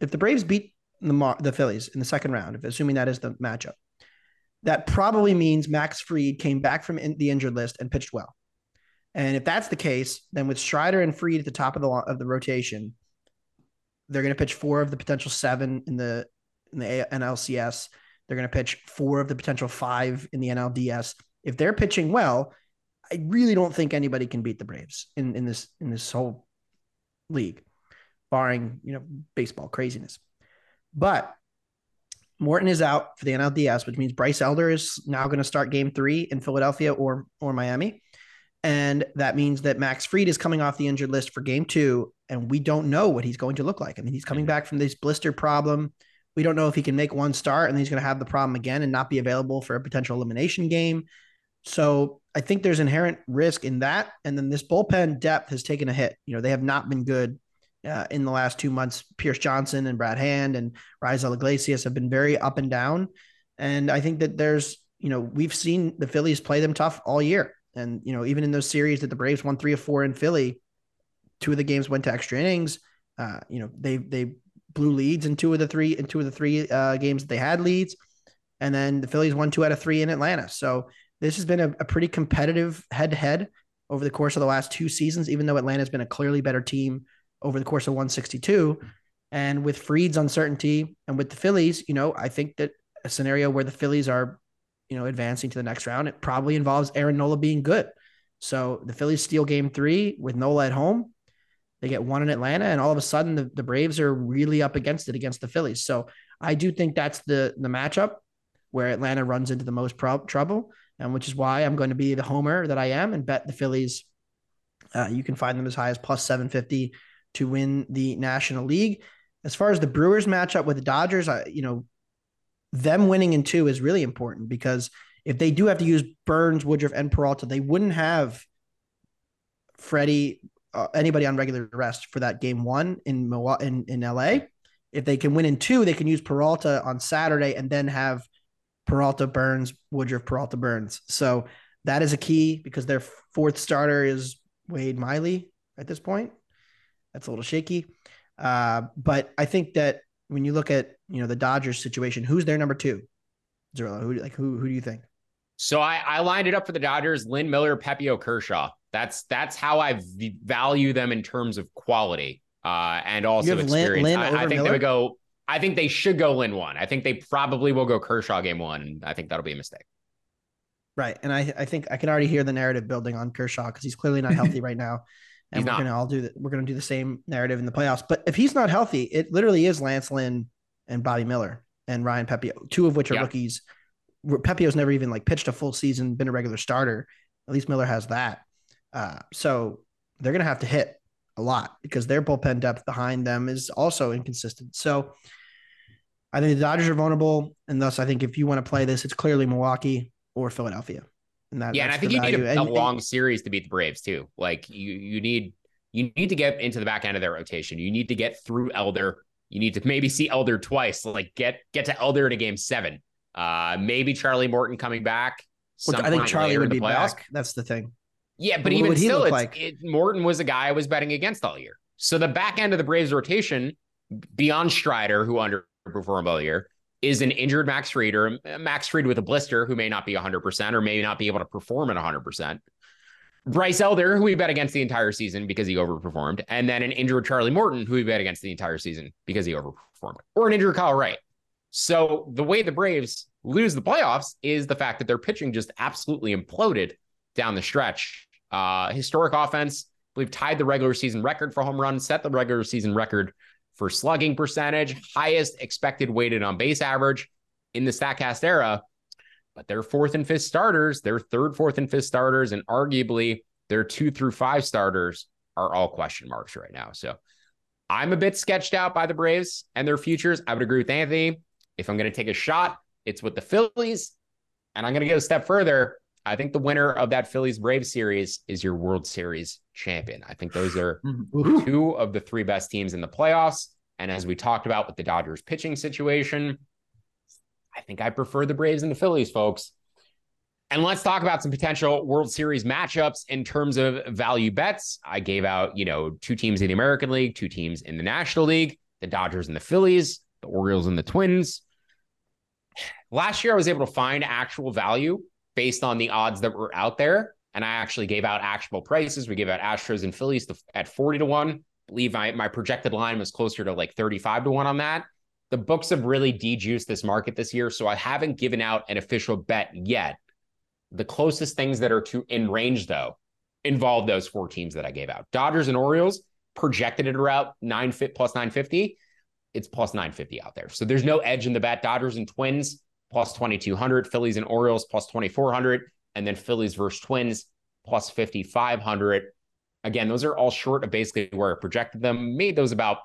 if the Braves beat the the Phillies in the second round, if assuming that is the matchup, that probably means Max Fried came back from in, the injured list and pitched well. And if that's the case, then with Strider and Freed at the top of the of the rotation, they're going to pitch four of the potential seven in the in the NLCS. They're going to pitch four of the potential five in the NLDS if they're pitching well, I really don't think anybody can beat the Braves in, in this in this whole league, barring you know baseball craziness. But Morton is out for the NLDS, which means Bryce Elder is now going to start Game Three in Philadelphia or or Miami, and that means that Max Fried is coming off the injured list for Game Two, and we don't know what he's going to look like. I mean, he's coming back from this blister problem. We don't know if he can make one start and he's going to have the problem again and not be available for a potential elimination game. So I think there's inherent risk in that. And then this bullpen depth has taken a hit. You know, they have not been good uh, in the last two months. Pierce Johnson and Brad Hand and Raisel Iglesias have been very up and down. And I think that there's, you know, we've seen the Phillies play them tough all year. And, you know, even in those series that the Braves won three or four in Philly, two of the games went to extra innings. Uh, you know, they, they blew leads in two of the three, in two of the three uh, games that they had leads. And then the Phillies won two out of three in Atlanta. So this has been a, a pretty competitive head to head over the course of the last two seasons, even though Atlanta's been a clearly better team over the course of 162. And with Fried's uncertainty and with the Phillies, you know, I think that a scenario where the Phillies are, you know, advancing to the next round, it probably involves Aaron Nola being good. So the Phillies steal game three with Nola at home. They get one in Atlanta, and all of a sudden the, the Braves are really up against it against the Phillies. So I do think that's the the matchup where Atlanta runs into the most trouble and which is why I'm going to be the homer that I am and bet the Phillies. Uh, you can find them as high as plus 750 to win the National League. As far as the Brewers matchup with the Dodgers, I, you know, them winning in two is really important because if they do have to use Burnes, Woodruff, and Peralta, they wouldn't have Freddy, uh, anybody on regular rest for that game one in in, in LA. If they can win in two, they can use Peralta on Saturday and then have Peralta, Burnes, Woodruff, Peralta, Burnes. So that is a key because their fourth starter is Wade Miley at this point. That's a little shaky. Uh, but I think that when you look at you know the Dodgers situation, who's their number two? Zerillo, who like who who do you think? So I, I lined it up for the Dodgers: Lynn Miller, Pepiot Kershaw. That's that's how I v- value them in terms of quality uh, and also experience. Lynn, Lynn I, I, think Miller? they would go. I think they should go Lynn one. I think they probably will go Kershaw game one. I think that'll be a mistake. Right, and I I think I can already hear the narrative building on Kershaw because he's clearly not healthy right now, and he's we're not. gonna all do that. We're gonna do the same narrative in the playoffs. But if he's not healthy, it literally is Lance Lynn and Bobby Miller and Ryan Pepiot, two of which are yeah. rookies. Pepiot's never even like pitched a full season, been a regular starter. At least Miller has that. Uh, so they're gonna have to hit a lot because their bullpen depth behind them is also inconsistent. So I think the Dodgers are vulnerable, and thus I think if you want to play this, it's clearly Milwaukee or Philadelphia. And that, yeah, and I think you value. need a, a long series to beat the Braves too. Like you, you need you need to get into the back end of their rotation. You need to get through Elder. You need to maybe see Elder twice. Like get get to Elder in a game seven. Uh, maybe Charlie Morton coming back. I think Charlie would be back. That's the thing. Yeah, but, even still, it's, like? it, Morton was a guy I was betting against all year. So the back end of the Braves rotation, beyond Strider, who underperformed all year, is an injured Max Fried or uh, Max Fried with a blister who may not be 100% or may not be able to perform at 100%. Bryce Elder, who we bet against the entire season because he overperformed, and then an injured Charlie Morton, who we bet against the entire season because he overperformed, or an injured Kyle Wright. So the way the Braves lose the playoffs is the fact that their pitching just absolutely imploded down the stretch. Uh, historic offense, I believe tied the regular season record for home runs, set the regular season record for slugging percentage, highest expected weighted on base average in the StatCast era. But their fourth and fifth starters, their third, fourth, and fifth starters, and arguably their two through five starters are all question marks right now. So I'm a bit sketched out by the Braves and their futures. I would agree with Anthony. If I'm going to take a shot, it's with the Phillies. And I'm going to go a step further. I think the winner of that Phillies Braves series is your World Series champion. I think those are mm-hmm. two of the three best teams in the playoffs. And as we talked about with the Dodgers pitching situation, I think I prefer the Braves and the Phillies, folks. And let's talk about some potential World Series matchups in terms of value bets. I gave out, you know, two teams in the American League, two teams in the National League, the Dodgers and the Phillies, the Orioles and the Twins. Last year, I was able to find actual value based on the odds that were out there. And I actually gave out actual prices. We gave out Astros and Phillies at 40 to 1. I believe my, my projected line was closer to like 35 to 1 on that. The books have really dejuiced this market this year. So I haven't given out an official bet yet. The closest things that are to in range, though, involve those four teams that I gave out. Dodgers and Orioles projected it around 9 fit plus 950. It's plus 950 out there. So there's no edge in the bet. Dodgers and Twins plus 2200, Phillies and Orioles plus 2400, and then Phillies versus Twins plus 5500. Again, those are all short of basically where I projected them. Made those about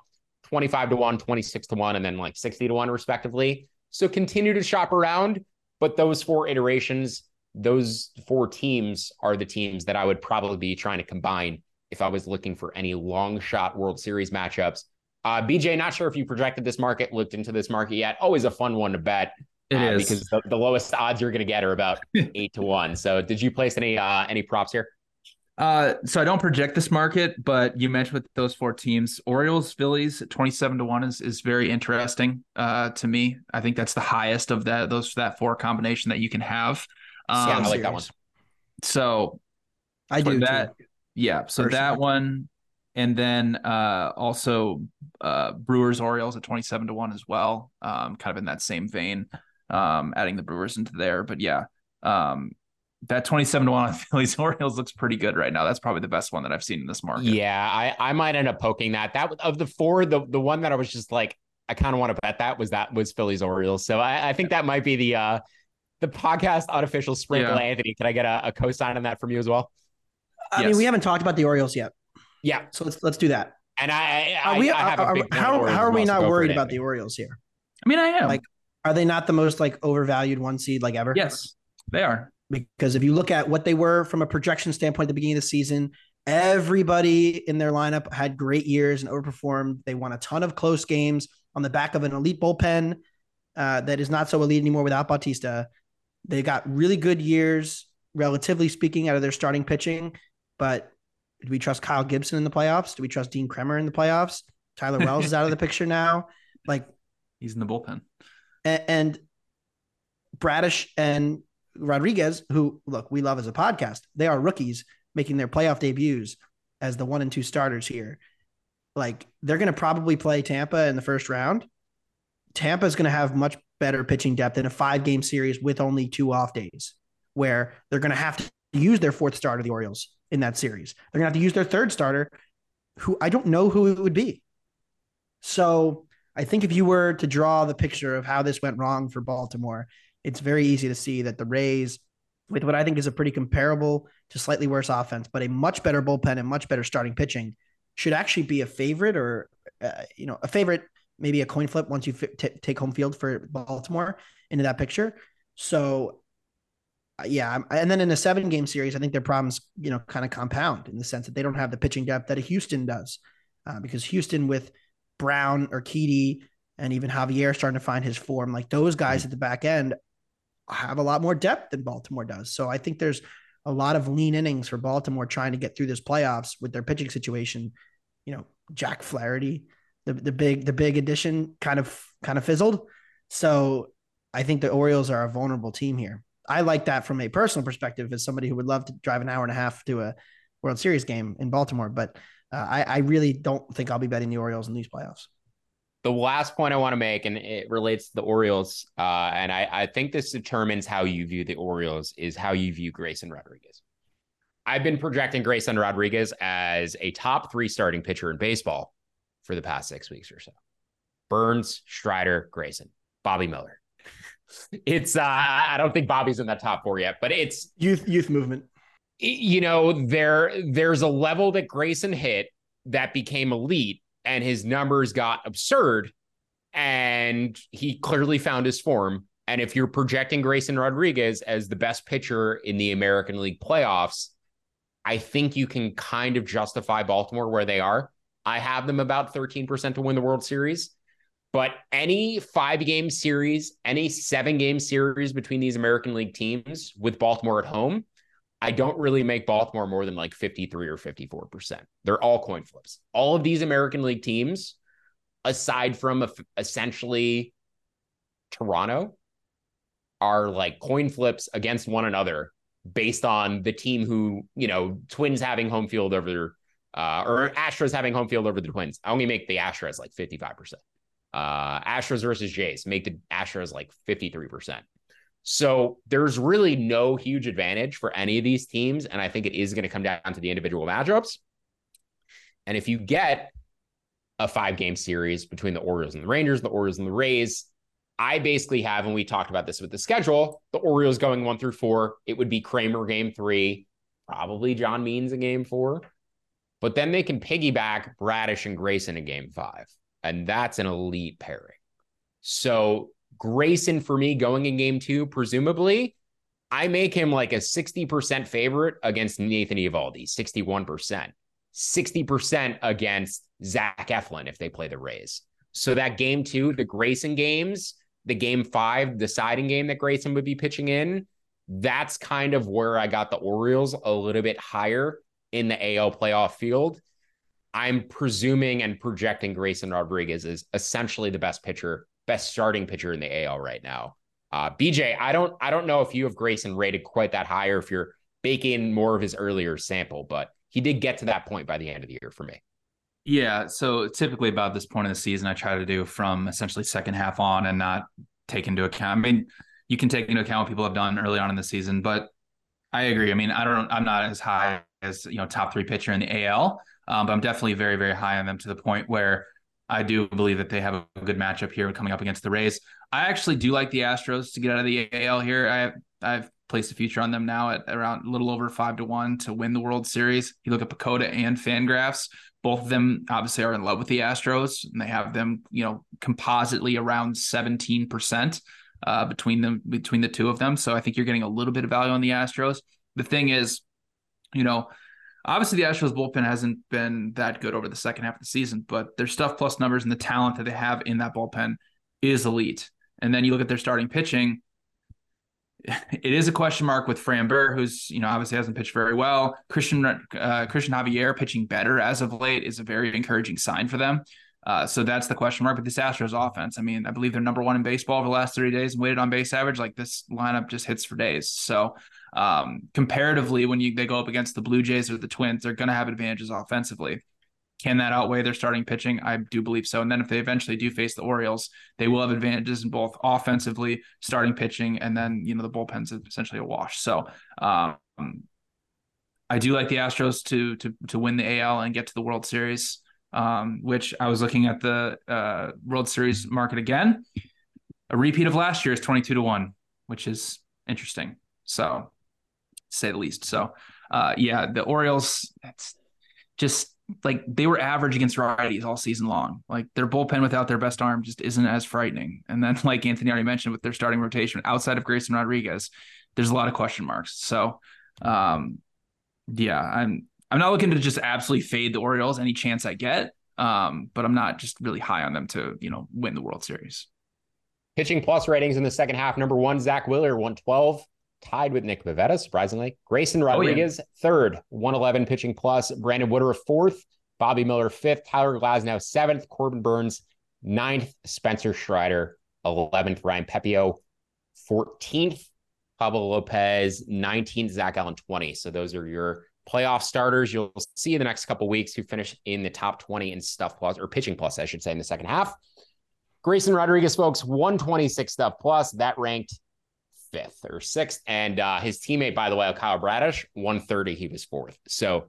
25 to 1, 26 to 1, and then like 60 to 1, respectively. So continue to shop around. But those four iterations, those four teams are the teams that I would probably be trying to combine if I was looking for any long shot World Series matchups. Uh, BJ, not sure if you projected this market, looked into this market yet. Always a fun one to bet. It uh, is because the, the, lowest odds you're going to get are about eight to one. So, did you place any uh, any props here? Uh, so I don't project this market, but you mentioned with those four teams, Orioles, Phillies, twenty-seven to one is is very interesting uh, to me. I think that's the highest of that those that four combination that you can have. Um, yeah, I like that one. So I do that. Too. Yeah, so Personally. that one, and then uh, also uh, Brewers, Orioles at twenty-seven to one as well. Um, kind of in that same vein um, adding the Brewers into there. But yeah, um, that 27 to 1 on Phillies Orioles looks pretty good right now. That's probably the best one that I've seen in this market. Yeah, I, I might end up poking that. That of the four, the the one that I was just like, I kind of want to bet that was that was Phillies Orioles. So I, I think that might be the uh the podcast unofficial sprinkle. Yeah. Anthony, can I get a, a co-sign on that from you as well? I yes. mean, we haven't talked about the Orioles yet. Yeah. So let's let's do that. And I, I, we, I have are, a big how, how are we not worried about the Orioles here? I mean, I am. Like are they not the most like overvalued one seed like ever? Yes. They are. Because if you look at what they were from a projection standpoint at the beginning of the season, everybody in their lineup had great years and overperformed. They won a ton of close games on the back of an elite bullpen uh, that is not so elite anymore without Bautista. They got really good years, relatively speaking, out of their starting pitching. But do we trust Kyle Gibson in the playoffs? Do we trust Dean Kremer in the playoffs? Tyler Wells is out of the picture now. Like he's in the bullpen. And, Bradish and Rodriguez, who look, we love as a podcast, they are rookies making their playoff debuts as the one and two starters here. Like they're going to probably play Tampa in the first round. Tampa is going to have much better pitching depth in a five game series with only two off days, where they're going to have to use their fourth starter, the Orioles, in that series. They're going to have to use their third starter, who I don't know who it would be. So I think if you were to draw the picture of how this went wrong for Baltimore, it's very easy to see that the Rays, with what I think is a pretty comparable to slightly worse offense, but a much better bullpen and much better starting pitching, should actually be a favorite or uh, you know a favorite, maybe a coin flip once you f- t- take home field for Baltimore into that picture. So uh, yeah, and then in a seven game series, I think their problems you know kind of compound in the sense that they don't have the pitching depth that a Houston does, uh, because Houston with Brown, Urquidy, and even Javier starting to find his form, like those guys at the back end have a lot more depth than Baltimore does. So I think there's a lot of lean innings for Baltimore trying to get through this playoffs with their pitching situation. You know, Jack Flaherty, the the big the big addition kind of kind of fizzled. So I think the Orioles are a vulnerable team here. I like that from a personal perspective as somebody who would love to drive an hour and a half to a World Series game in Baltimore, but uh, I, I really don't think I'll be betting the Orioles in these playoffs the last point I want to make, and it relates to the Orioles, uh, and I, I think this determines how you view the Orioles, is how you view Grayson Rodriguez. I've been projecting Grayson Rodriguez as a top three starting pitcher in baseball for the past six weeks or so. Burnes, Strider, Grayson, Bobby Miller. It's uh, I don't think Bobby's in that top four yet, but it's youth youth movement. You know, there there's a level that Grayson hit that became elite and his numbers got absurd and he clearly found his form. And if you're projecting Grayson Rodriguez as the best pitcher in the American League playoffs, I think you can kind of justify Baltimore where they are. I have them about 13% to win the World Series. But any five game series, any seven game series between these American League teams with Baltimore at home, I don't really make Baltimore more than like 53 or 54%. They're all coin flips. All of these American League teams, aside from essentially Toronto, are like coin flips against one another based on the team who, you know, Twins having home field over uh, or Astros having home field over the Twins. I only make the Astros like 55%. Uh, Astros versus Jays make the Astros like 53%. So there's really no huge advantage for any of these teams. And I think it is going to come down to the individual matchups. And if you get a five game series between the Orioles and the Rangers, the Orioles and the Rays, I basically have, and we talked about this with the schedule, the Orioles going one through four. It would be Kremer game three, probably John Means in game four. But then they can piggyback Bradish and Grayson in game five. And that's an elite pairing. So Grayson for me going in game two, presumably, I make him like a 60% favorite against Nathan Eovaldi, 61%, 60% against Zach Eflin if they play the Rays. So that game two, the Grayson games, the game five, the deciding game that Grayson would be pitching in, that's kind of where I got the Orioles a little bit higher in the AL playoff field. I'm presuming and projecting Grayson Rodriguez is essentially the best pitcher best starting pitcher in the AL right now. Uh, BJ, I don't I don't know if you have Grayson rated quite that high or if you're baking more of his earlier sample, but he did get to that point by the end of the year for me. Yeah. So typically about this point in the season, I try to do from essentially second half on and not take into account. I mean, you can take into account what people have done early on in the season, but I agree. I mean, I don't I'm not as high as you know top three pitcher in the AL, um, but I'm definitely very very high on them to the point where I do believe that they have a good matchup here coming up against the Rays. I actually do like the Astros to get out of the AL here. I I've placed a future on them now at around a little over five to one to win the World Series. You look at PECOTA and Fangraphs, both of them obviously are in love with the Astros, and they have them, you know, compositely around seventeen percent. uh, between them between the two of them. So I think you're getting a little bit of value on the Astros. The thing is, you know, obviously the Astros bullpen hasn't been that good over the second half of the season, but their stuff plus numbers and the talent that they have in that bullpen is elite. And then you look at their starting pitching. It is a question mark with Framber, who's you know obviously hasn't pitched very well. Cristian uh, Cristian Javier pitching better as of late is a very encouraging sign for them. Uh, so that's the question mark. But this Astros offense, I mean, I believe they're number one in baseball over the last 30 days and weighted on base average. Like this lineup just hits for days. So um, comparatively, when you they go up against the Blue Jays or the Twins, they're going to have advantages offensively. Can that outweigh their starting pitching? I do believe so. And then if they eventually do face the Orioles, they will have advantages in both offensively, starting pitching, and then you know the bullpen's essentially a wash. So um, I do like the Astros to to to win the AL and get to the World Series um, which I was looking at the uh, World Series market again. A repeat of last year is 22 to 1, which is interesting. So, say the least. So, uh, yeah, the Orioles, that's just like they were average against righties all season long. Like their bullpen without their best arm just isn't as frightening. And then, like Anthony already mentioned, with their starting rotation outside of Grayson Rodriguez, there's a lot of question marks. So, um, yeah, I'm I'm not looking to just absolutely fade the Orioles any chance I get. Um, but I'm not just really high on them to, you know, win the World Series. Pitching plus ratings in the second half. Number one, Zack Wheeler, 112, tied with Nick Pivetta, surprisingly. Grayson Rodriguez, oh, yeah. third, 111 pitching plus. Brandon Woodruff, fourth. Bobby Miller, fifth. Tyler Glasnow, seventh. Corbin Burnes, ninth. Spencer Strider, 11th. Ryan Pepiot, 14th. Pablo Lopez, 19th. Zac Gallen, 20. So those are your playoff starters. You'll see in the next couple weeks who finish in the top 20 in stuff plus or pitching plus, I should say, in the second half. Grayson Rodriguez, folks, 126 stuff plus. That ranked fifth or sixth. And uh, his teammate, by the way, Kyle Bradish, 130. He was fourth. So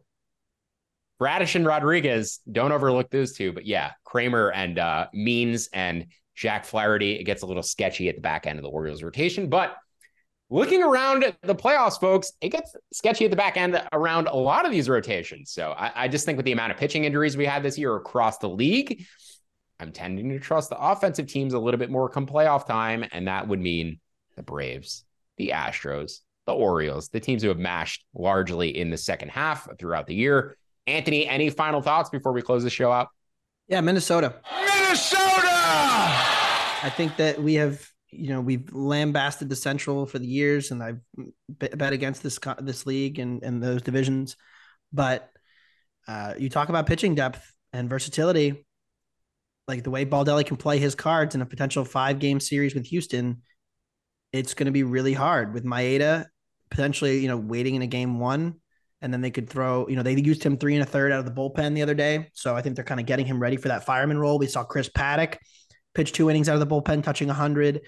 Bradish and Rodriguez, don't overlook those two. But yeah, Kremer and uh, Means and Jack Flaherty, it gets a little sketchy at the back end of the Orioles rotation. But looking around the playoffs, folks, it gets sketchy at the back end around a lot of these rotations. So I, I, just think with the amount of pitching injuries we had this year across the league, I'm tending to trust the offensive teams a little bit more come playoff time. And that would mean the Braves, the Astros, the Orioles, the teams who have mashed largely in the second half throughout the year. Anthony, any final thoughts before we close the show out? Yeah, Minnesota. Minnesota! I think that we have you know we've lambasted the Central for the years, and I've bet against this this league and and those divisions. But uh, you talk about pitching depth and versatility, like the way Baldelli can play his cards in a potential five game series with Houston. It's going to be really hard with Maeda potentially, you know, waiting in a game one, and then they could throw. You know, they used him three and a third out of the bullpen the other day, so I think they're kind of getting him ready for that fireman role. We saw Chris Paddack pitch two innings out of the bullpen, touching 100.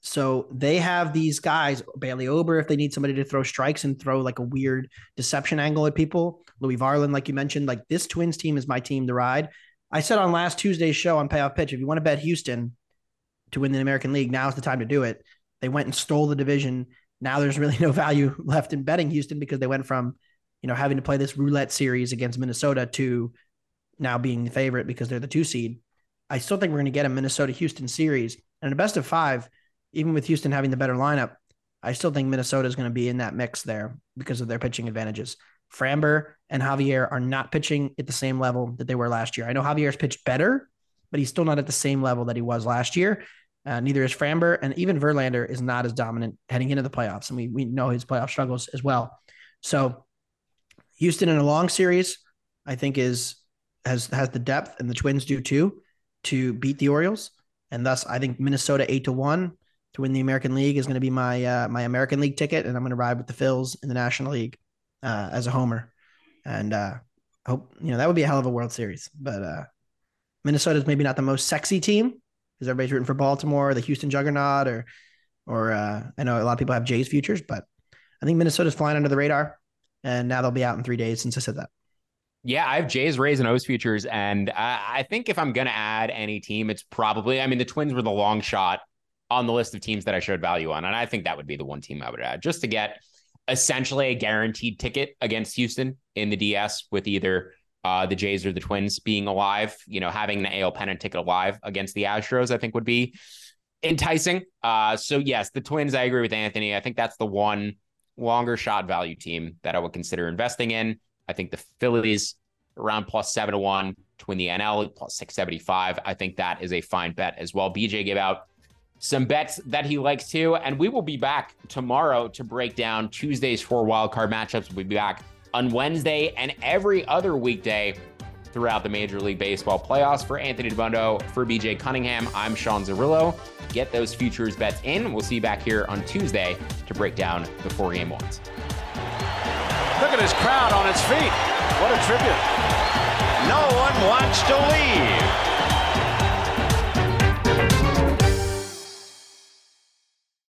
So they have these guys, Bailey Ober, if they need somebody to throw strikes and throw like a weird deception angle at people. Louis Varland, like you mentioned, like this Twins team is my team to ride. I said on last Tuesday's show on Payoff Pitch, if you want to bet Houston to win the American League, now's the time to do it. They went and stole the division. Now there's really no value left in betting Houston because they went from, you know, having to play this roulette series against Minnesota to now being the favorite because they're the two seed. I still think we're going to get a Minnesota Houston series and a best of five even with Houston having the better lineup, I still think Minnesota is going to be in that mix there because of their pitching advantages. Framber and Javier are not pitching at the same level that they were last year. I know Javier's pitched better, but he's still not at the same level that he was last year. Uh, neither is Framber, and even Verlander is not as dominant heading into the playoffs. And we, we know his playoff struggles as well. So Houston in a long series, I think is has has the depth, and the Twins do too, to beat the Orioles. And thus, I think Minnesota eight to one to win the American League is going to be my uh, my American League ticket, and I'm going to ride with the Phils in the National League uh, as a homer. And uh, hope you know that would be a hell of a World Series. But uh, is maybe not the most sexy team because everybody's rooting for Baltimore, the Houston Juggernaut, or or uh, I know a lot of people have Jays futures, but I think Minnesota's flying under the radar, and now they'll be out in three days since I said that. Yeah, I have Jays, Rays, and O's futures, and I, I think if I'm going to add any team, it's probably. I mean, the Twins were the long shot on the list of teams that I showed value on. And I think that would be the one team I would add just to get essentially a guaranteed ticket against Houston in the DS with either uh, the Jays or the Twins being alive. You know, having the AL pennant ticket alive against the Astros, I think would be enticing. Uh, so yes, the Twins. I agree with Anthony. I think that's the one longer shot value team that I would consider investing in. I think the Phillies around plus seven to one to win the NL plus six seventy five. I think that is a fine bet as well. BJ gave out some bets that he likes to, and we will be back tomorrow to break down Tuesday's four wildcard matchups. We'll be back on Wednesday and every other weekday throughout the Major League Baseball playoffs. For Anthony Dabbundo, for BJ Cunningham, I'm Sean Zerillo. Get those futures bets in. We'll see you back here on Tuesday to break down the four game ones. Look at his crowd on its feet. What a tribute. No one wants to leave.